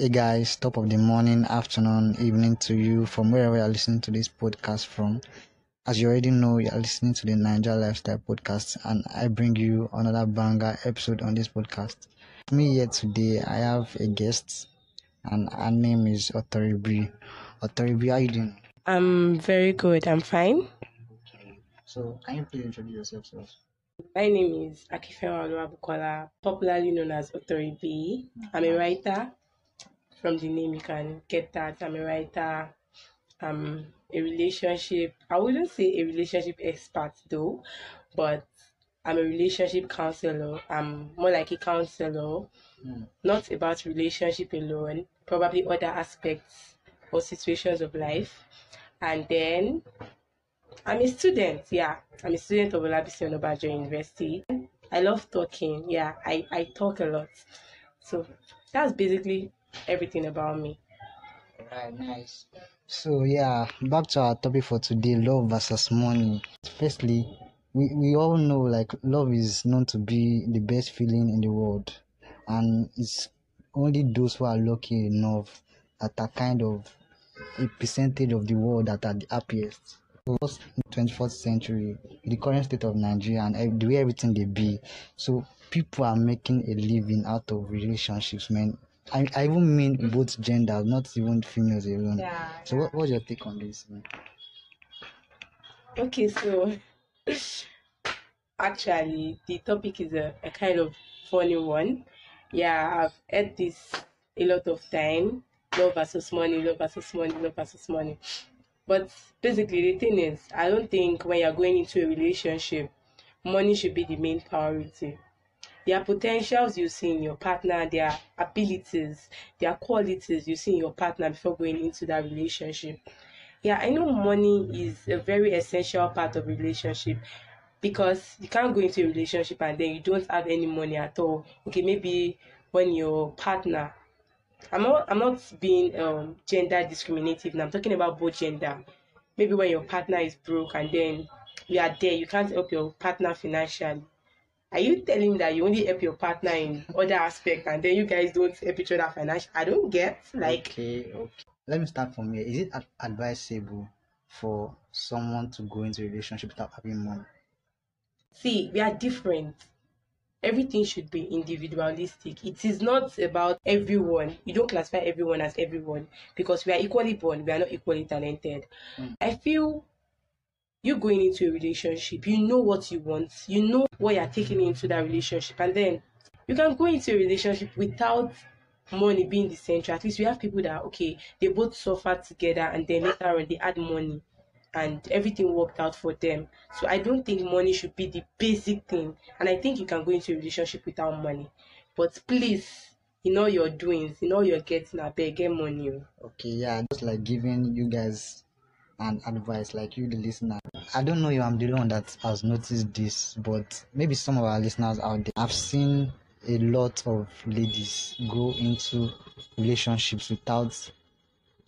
Hey guys, top of the morning, afternoon, evening to you from wherever you're listening to this podcast from. As you already know, you're listening to the Naija Lifestyle Podcast, and I bring you another banger episode on this podcast. Me here today, I have a guest, and her name is Authoree Bee. Otoribi, how are you doing? I'm very good. I'm fine. Okay. So, can you please introduce yourself to us? My name is Akifewa Oluwabukola, popularly known as Authoree Bee. I'm a writer. From the name, you can get that. I'm a writer. I'm a relationship. I wouldn't say a relationship expert though, but I'm a relationship counselor. I'm more like a counselor, Hmm. not about relationship alone, probably other aspects or situations of life. And then I'm a student, yeah. I'm a student of Olabisi Onabanjo University. I love talking, yeah. I, I talk a lot. So that's basically everything about me. Right, nice. So yeah, back to our topic for today, love versus money. Firstly, we, we all know like love is known to be the best feeling in the world and it's only those who are lucky enough that are kind of a percentage of the world that are the happiest. Because in 21st century, the current state of Nigeria and the way everything they be, so people are making a living out of relationships, man. I, I even mean hmm. both genders, not even females alone. Yeah. So what, what's your take on this? Man? Okay, so actually, the topic is a, a kind of funny one. Yeah, I've heard this a lot of time. Love versus money, love versus money, love versus money. But basically, the thing is, I don't think when you're going into a relationship, money should be the main priority. There are potentials you see in your partner, their abilities, their qualities you see in your partner before going into that relationship. Yeah, I know money is a very essential part of relationship because you can't go into a relationship and then you don't have any money at all. Okay, maybe when your partner I'm not I'm not being um gender discriminative now. I'm talking about both gender. Maybe when your partner is broke and then you are there, you can't help your partner financially. Are you telling me that you only help your partner in other aspects and then you guys don't help each other financially? I don't get like okay, okay. Let me start from here. Is it ad- advisable for someone to go into a relationship without having money? see we are different everything should be individualistic it is not about everyone you don't classify everyone as everyone because we are equally born we are not equally talented Mm. i feel you going into a relationship you know what you want you know what you're taking into that relationship and then you can go into a relationship without money being the center at least we have people that okay they both suffer together and then later on they add money and everything worked out for them. So I don't think money should be the basic thing. And I think you can go into a relationship without money. But please, in all your doings, in all you're getting, I beg, get money. oh. Okay, yeah, just like giving you guys an advice, like you, the listener. I don't know if I'm the one that has noticed this, but maybe some of our listeners out there. I've seen a lot of ladies go into relationships without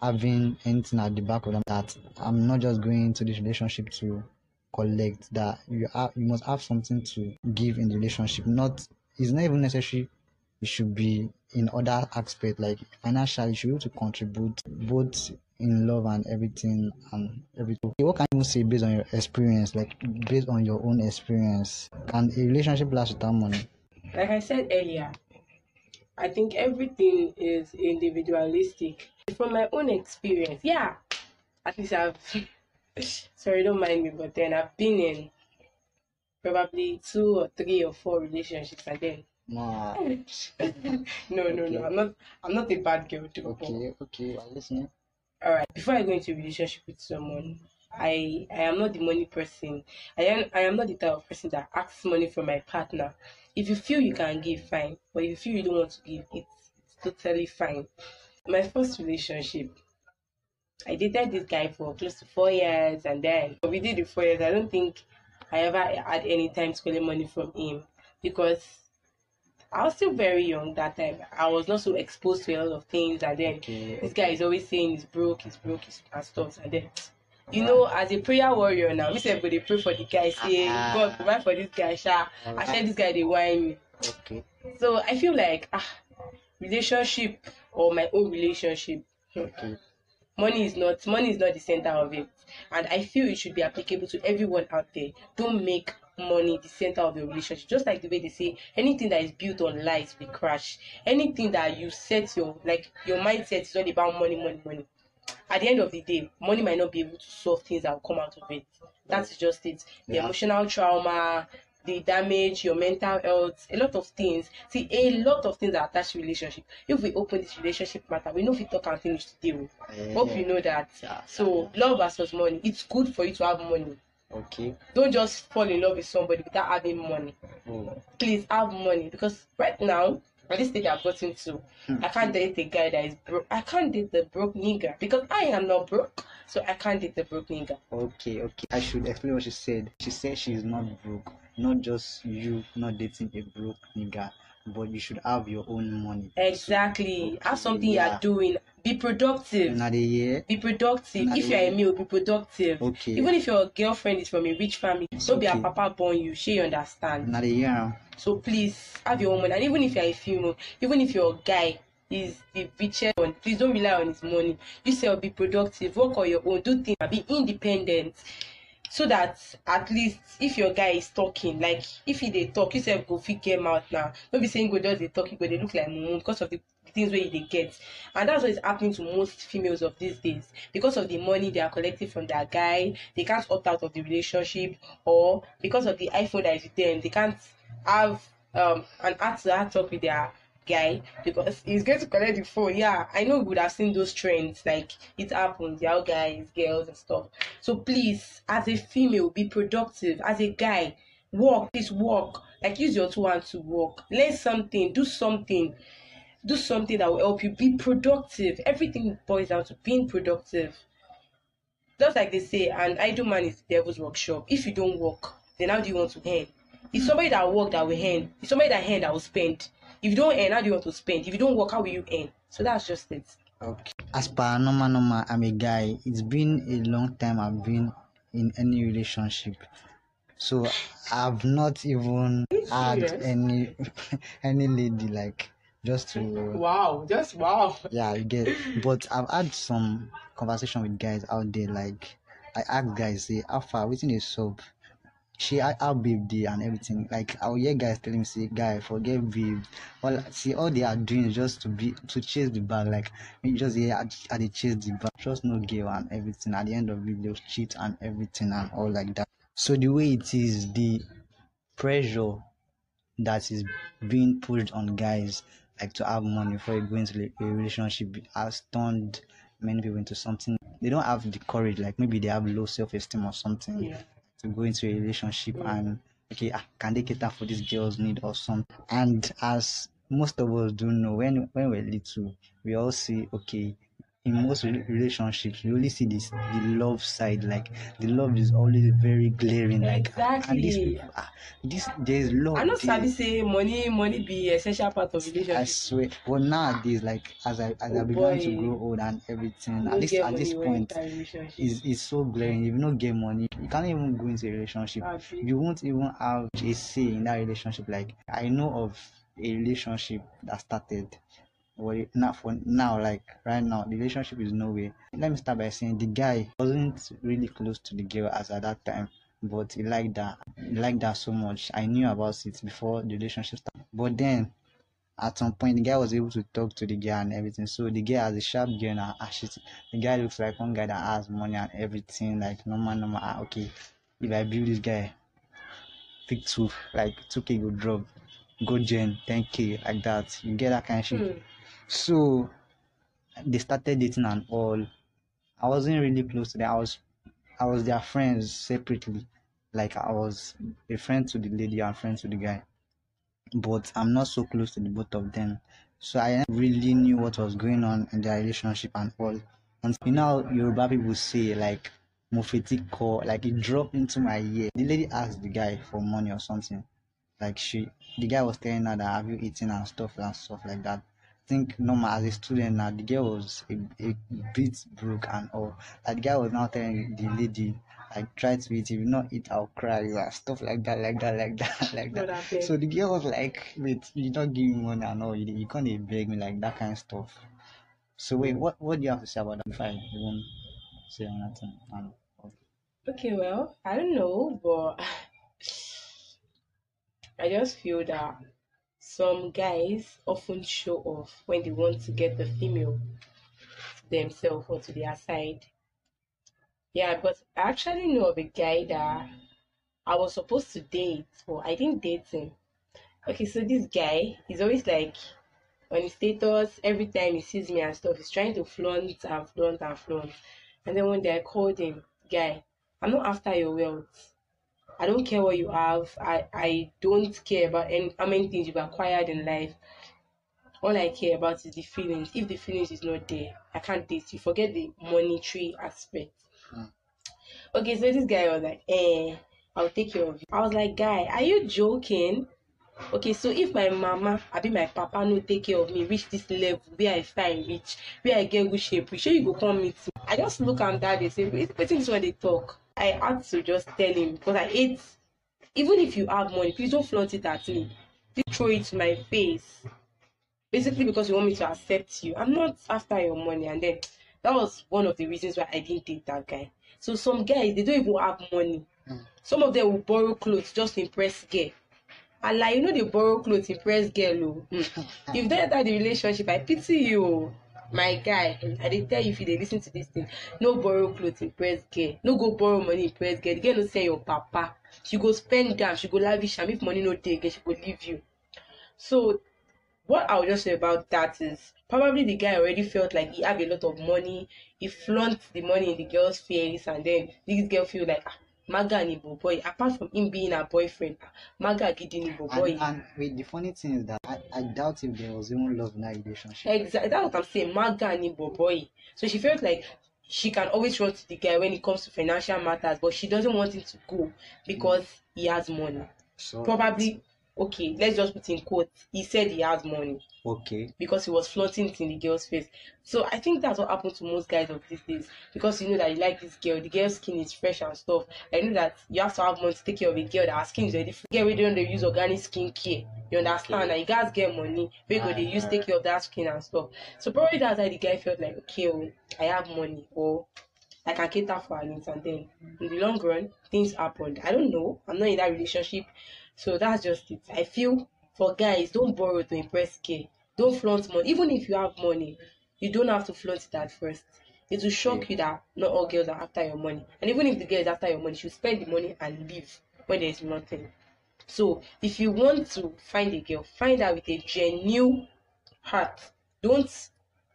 having anything at the back of them that I'm not just going into this relationship to collect that you have you must have something to give in the relationship not it's not even necessary it should be in other aspects like financially you should be able to contribute both in love and everything and everything okay, what can you say based on your experience like based on your own experience can a relationship last without money Like I said earlier, I think everything is individualistic. From my own experience, yeah, at least I've, sorry, don't mind me, but then I've been in probably two or three or four relationships and then nah no, no, no. I'm not. I'm not a bad girl. Too, okay okay i'm listening all right. Before I go into a relationship with someone, I I am not the money person. I am I am not the type of person that asks money from my partner. If you feel you can give, fine. But if you feel you don't want to give, it's, it's totally fine. My first relationship, I dated this guy for close to four years, and then we did the four years. I don't think I ever had any time collect money from him because I was still very young that time. I was not so exposed to a lot of things, and then okay this guy is always saying he's broke, he's broke, he's and stuff. And then, you know, as a prayer warrior now, we say everybody pray for the guy, say, Ah. God provide for this guy, sha. I said this guy they whine me. okay So I feel like ah, relationship or my own relationship. Hmm. Okay. Money is not money is not the center of it, and I feel it should be applicable to everyone out there. Don't make money the center of your relationship. Just like the way they say, anything that is built on lies will crash. Anything that you set your like your mindset is all about money, money, money. At the end of the day, money might not be able to solve things that will come out of it. That's just it. The Yeah. emotional trauma, the damage, your mental health, a lot of things. See, a lot of things are attached to relationship. If we open this relationship matter, we know if we talk and finish today. oh. Eh, Hope you know that. yeah, So love versus money. It's good for you to have money. Okay. Don't just fall in love with somebody without having money. Oh. Please have money because right now, at this stage I've gotten to, I can't hmm. date a guy that is broke. I can't date the broke nigga because I am not broke. So I can't date the broke nigga. Okay, okay. I should explain what she said. She said she is not broke. Not just you not dating a broke nigga, but you should have your own money. Exactly. Have something you are doing. Be productive. Now the year. Be productive. Nah, If you're a yeah. male, be productive. Okay. Even if your girlfriend is from a rich family, don't be a okay. papa born you. She understand. Now the year. So please have your own money. And even if you're a female, even if your guy is the richest one, please don't rely on his money. You self be productive, work on your own, do things, be independent. So that at least if your guy is talking, like if he they talk, you self go fit get out now. Don't be saying go just they talk, but they look like mumu because of the things where they get. And that's what is happening to most females of these days. Because of the money they are collecting from their guy, they can't opt out of the relationship, or because of the iPhone that is with them, they can't have um an heart to heart talk with their guy because he's going to collect the phone. Yeah, I know we would have seen those trends, like it happens, yeah, guys, girls, and stuff. So please, as a female, be productive. As a guy, work, please work. Like use your two hands to work. Learn something, do something. Do something that will help you be productive. Everything boils down to being productive. Just like they say, an idle man is the devil's workshop. If you don't work, then how do you want to earn? It's somebody that work that will earn. It's somebody that earn that will spend. If you don't earn, how do you want to spend? If you don't work, how will you earn? So that's just it. Okay. As per normal, normal, I'm a guy. It's been a long time I've been in any relationship. So I've not even had any any lady like just to Wow, just wow. yeah you get but i've had some conversation with guys out there like i ask guys say how far within a sub she how babe dey and everything. Like i will hear guys telling me say guy forget babe well see all they are doing is just to be to chase the bag. Like just yeah i I dey chase the bag just no girl and everything. At the end of it they'll cheat and everything and all like that. So the way it is the pressure that is being pushed on guys like to have money before you go into a relationship has turned many people into something. They don't have the courage like maybe they have low self-esteem or something. Yeah. To go into a relationship and okay ah, can they cater for this girl's need or something? And as most of us do know when when we're little we all see okay in most relationships we only see this the love side like the love is always very glaring like ah, and these Exactly. people ah, this there's love I know. Sabi say money, money be essential part of relationship I swear. But nowadays, like as I as I Oh, began to grow old and everything, at this at this point, is is so glaring. If you don't get money, you can't even go into a relationship. You won't even have a say in that relationship. Like I know of a relationship that started. It- now for now, like right now, the relationship is no way Let me start by saying the guy wasn't really close to the girl as at that time, but he liked that. He liked that so much. I knew about it before the relationship started. But then at some point the guy was able to talk to the girl and everything. So the girl has a sharp girl now and she's the guy looks like one guy that has money and everything, like normal normal ah, okay. If I build this guy pick two, like two K go drop, go gen ten K like that. You get that kind of shit. Hmm. So they started dating and all. I wasn't really close to them. I was I was their friends separately. Like I was a friend to the lady and friend to the guy. But I'm not so close to the both of them. So I really knew what was going on in their relationship and all. And you know Yoruba people say like Mofeti call like it dropped into my ear. The lady asked the guy for money or something. Like she the guy was telling her that have you eaten and stuff and stuff like that. Think normal as a student now the girl was a, a bit broke and all. Like the guy was now telling the lady like try to eat if you not eat I'll cry and stuff like that like that like that like that. So the girl was like wait you don't give me money and all you, you can't beg me like that kind of stuff. So wait, what what do you have to say about that before I even say anything? Um, okay. Okay, well, I don't know, but I just feel that some guys often show off when they want to get the female to themselves or to their side. Yeah, but I actually know of a guy that I was supposed to date, but I didn't date him. Okay, so this guy, he's always like on his status, every time he sees me and stuff, he's trying to flaunt and flaunt and flaunt. And then one day I called him, guy, I'm not after your wealth. I don't care what you have. I, I don't care about any, how many things you've acquired in life. All I care about is the feelings. If the feelings is not there, I can't date you. Forget the monetary aspect. Hmm. Okay, so this guy was like, eh, I'll take care of you. I was like, guy, are you joking? Okay, so if my mama, I be my papa, no take care of me, reach this level where I find rich, where I get good shape, sure you go come meet me. I just look at that, they say, wait, wait, this when they talk. I had to just tell him because I hate, even if you have money, please don't flaunt it at me. Please throw it to my face. Basically, because you want me to accept you. I'm not after your money. And then that was one of the reasons why I didn't date that guy. So some guys, they don't even have money. Mm. Some of them will borrow clothes just to impress girl. And like you know, they borrow clothes to impress girl. Oh. Mm. if they enter the relationship, I pity you. My guy, I dey tell you if you dey listen to this thing, no borrow clothes impress girl. No go borrow money impress girl. The girl no send your papa. She go spend am, she go lavish am. If money no dey again, she go leave you. So what I would just say about that is probably the guy already felt like he have a lot of money. He flaunt the money in the girl's face, and then this girl feel like ah, Maga ni boy. Apart from him being her boyfriend, ah, Maga gidi ni boy. And, and wait, the funny thing is that I, I doubt if there was even love in that relationship. Exactly. That's what I'm saying. Maga ni boy. So she felt like she can always run to the guy when it comes to financial matters, but she doesn't want him to go because he has money. So Probably, okay, let's just put in quotes. He said he has money okay. because he was flaunting it in the girl's face. So I think that's what happened to most guys of these days because you know that you like this girl, the girl's skin is fresh and stuff. I know that you have to have money to take care of a girl that her skin is already fresh. Girl, we don't dey use organic skin care. You understand? Okay. And you guys get money, we go they use take care of that skin and stuff. So probably that's why the guy felt like, okay, oh, I have money or I can cater for her needs, and then in the long run, things happened. I don't know. I'm not in that relationship, so that's just it. I feel for guys, don't borrow to impress girl. Don't flaunt money. Even if you have money, you don't have to flaunt it at first. It will shock you that not all girls are after your money. And even if the girl is after your money, she'll spend the money and leave when there is nothing. So if you want to find a girl, find her with a genuine heart. Don't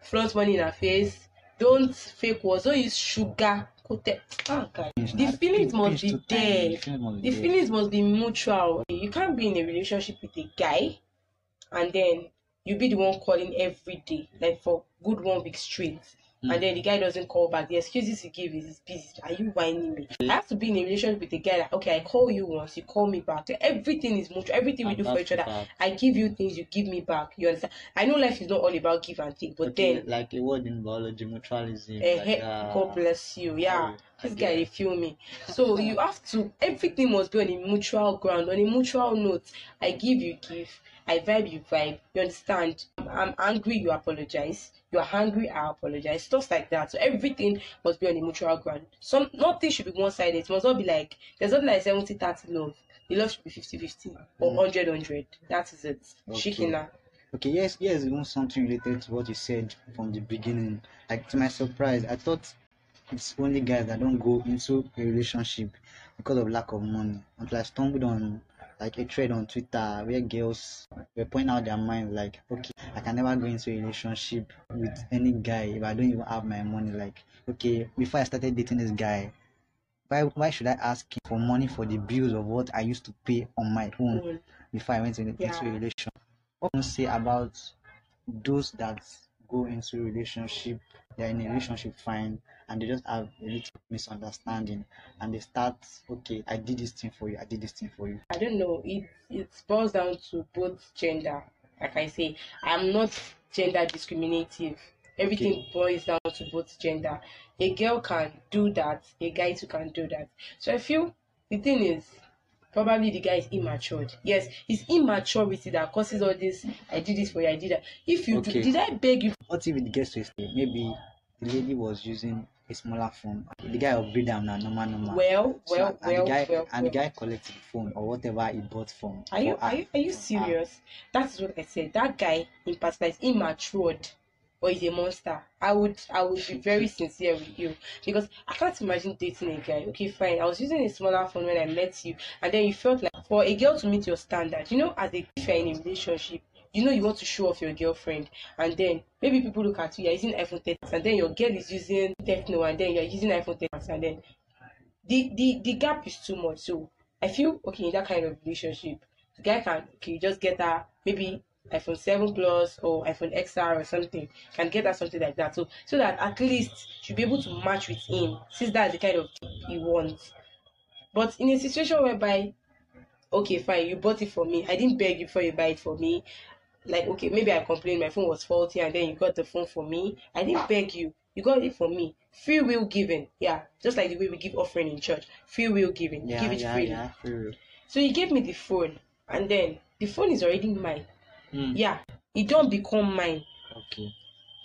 flaunt money in her face. Don't fake words. Don't use sugar coated. Oh God. The feelings must be there. The feelings must be feelings must be mutual. You can't be in a relationship with a guy and then you be the one calling every day, like for good one week straight. Mm. And then the guy doesn't call back. The excuses he gives is busy. Are you whining me? I have to be in a relationship with a guy that okay, I call you once, you call me back. Everything is mutual. Everything we do for each other. I give you things, you give me back. You understand? I know life is not all about give and take, but Okay, then like a word in biology, mutualism. Eh, like, eh, uh, God bless you. Yeah, I this guy, you feel me? So you have to. Everything must be on a mutual ground, on a mutual note. I give, you give. I vibe, you vibe. You understand? I'm, angry, you apologize. You are hungry, I apologize. Stuff like that. So everything must be on a mutual ground. Some nothing should be one sided. It must not be like there's nothing like 70 30 love. The love should be 50 50 or Mm. 100 100. That is it. Okay. Shikina. Okay, yes, yes, even something related to what you said from the beginning. Like to my surprise, I thought it's only guys that don't go into a relationship because of lack of money. Until I stumbled on like a thread on Twitter where girls were pointing out their mind like, okay, I can never go into a relationship with any guy if I don't even have my money. Like, okay, before I started dating this guy, why why should I ask him for money for the bills of what I used to pay on my own? Before I went into, into a relationship. What can you say about those that go into relationship, they're in a relationship fine, and they just have a little misunderstanding, and they start, okay, I did this thing for you, I did this thing for you. I don't know. It it boils down to both gender. Like I say, I'm not gender discriminative. Everything boils down to both gender. A girl can do that. A guy too can do that. So I feel the thing is, probably the guy is immature. Yes, it's immaturity that causes all this. I did this for you, I did that. If you Okay. do, did I beg you? What if it gets to a stage? Maybe the lady was using a smaller phone. The guy upgraded am na normal normal. Well, So, well, and well, the guy well, and well. the guy collected the phone or whatever he bought from. Are you are you are you serious? That is what I said. That guy in particular is immature or is a monster. I would I would be very sincere with you because I can't imagine dating a guy. Okay, fine. I was using a smaller phone when I met you, and then you felt like for a girl to meet your standard, you know, as a if in a relationship. You know you want to show off your girlfriend, and then maybe people look at you, you're using iPhone 10, and then your girl is using Tecno, and then you're using iPhone 10, and then the the the gap is too much. So I feel okay in that kind of relationship, the guy can okay just get her maybe iPhone 7 Plus or iPhone XR or something, can get her something like that. So so that at least she'll be able to match with him, since that's the kind of thing he wants. But in a situation whereby, okay, fine, you bought it for me. I didn't beg you before you buy it for me. Like, okay, maybe I complained my phone was faulty and then you got the phone for me. I didn't beg you. You got it for me. Free will giving. Yeah. Just like the way we give offering in church. Free will giving. Yeah, Give it yeah, freely. yeah. For real. So you gave me the phone and then the phone is already mine. Mm, Yeah. It don't become mine. Okay.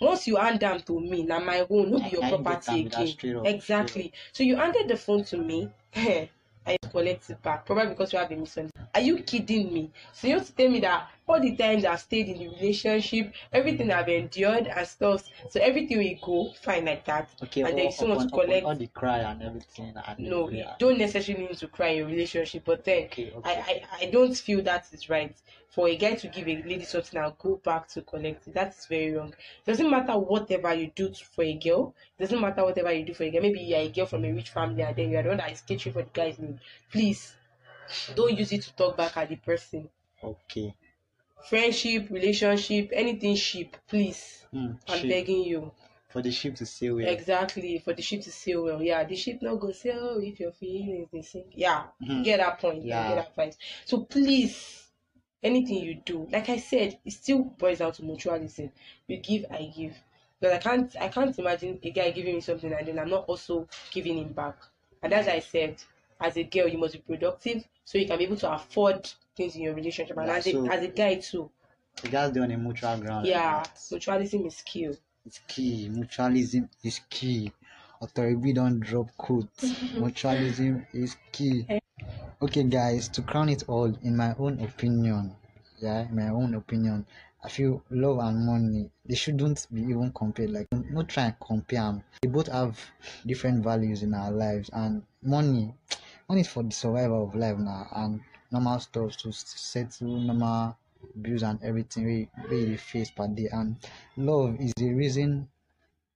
Once you hand them to me, now my own, not be your I- I get property am again. Exactly. So you handed the phone to me. I collect it back. Probably because you have a misunderstanding. Are you kidding me? So you want to tell me that all the times I've stayed in the relationship, everything I've endured and stuff, so everything will go fine like that. Okay. And you still want to collect- all the cry and everything. And No, everything. don't necessarily need to cry in a relationship, but then Okay. I, Okay. I, I don't feel that is right. For a guy to give a lady something and go back to collect it, that is very wrong. doesn't matter whatever you do to, for a girl, doesn't matter whatever you do for a girl. Maybe you're a girl from a rich family and then you're the one that is catering for the guy's need. Please don't use it to talk back at the person. Okay. Friendship, relationship, anything ship, please. Mm, I'm ship. begging you. For the ship to sail well. Exactly. For the ship to sail well. Yeah, the ship not go sail if your feelings they sink. Yeah. Mhm. get that point. Yeah. Get that point. So please, anything you do, like I said, it still boils down to mutualism. You give, I give. Because I can't I can't imagine a guy giving me something and then I'm not also giving him back. And as I said, as a girl, you must be productive so you can be able to afford things in your relationship. And Yeah, as a so- as a guy too. You guys do on a mutual ground. Yeah. that. Mutualism is key. It's key. Mutualism is key. Authority don't drop quotes. Mutualism is key. Eh. Okay, guys, to crown it all, in my own opinion, yeah, in my own opinion, I feel love and money they shouldn't be even compared. Like, not try and compare them They both have different values in our lives, and money, money is for the survival of life now, and normal stuff to settle normal bills and everything we we face per day. And love is the reason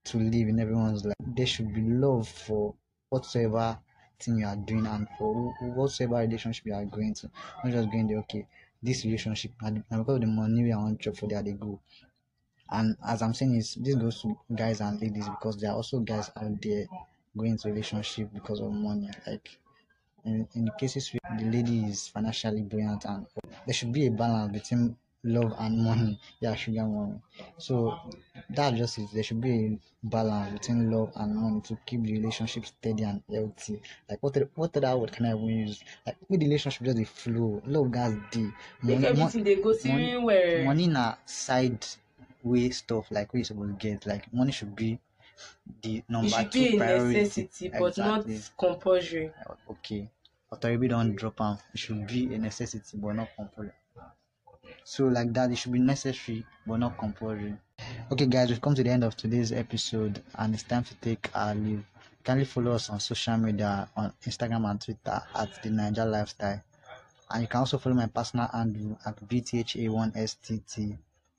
to live in everyone's life. There should be love for whatsoever thing you are doing and for wh- whatsoever relationship you are going to. Not just going there, okay, this relationship, and because of the money we are on job for there they go. And as I'm saying, is this goes to guys and ladies because there are also guys out there going to relationship because of money. Like in, in cases where the lady is financially brilliant and there should be a balance between love and money. Yeah, sugar money. So that just is there should be a balance between love and money to keep the relationship steady and healthy. Like what what other word can I even use? Like the relationship just the flow. Love guys the money, everything they go well. money na side way stuff like we supposed to get. Like money should be the number it should two be priority. necessity, but not Exactly. compulsory. okay authority don't drop out. it should be a necessity but not compulsory. So like that it should be necessary but not compulsory. Okay guys we've come to the end of today's episode and it's time to take our leave. Kindly follow us on social media on instagram and twitter at the naija lifestyle. And you can also follow my personal handle at btha1stt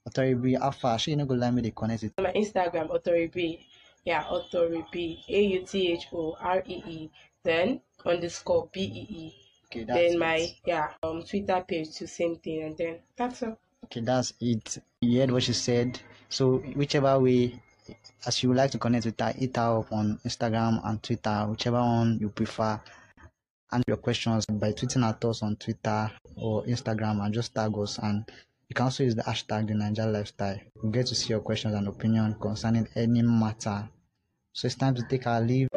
authority how far? Shey you no go let me connect it my Instagram, Authority. Yeah, Authority. A U T H O R E E. Then underscore B E E. okay that's Then it. my yeah um Twitter page to same thing. And then that's all. Okay, that's it. You heard what she said. So whichever way, as you would like to connect with her, hit her up on Instagram and Twitter, whichever one you prefer. Answer your questions by tweeting at us on Twitter or Instagram and just tag us. And you can also use the hashtag the Naija Lifestyle. We get to see your questions and opinion concerning any matter. So it's time to take our leave.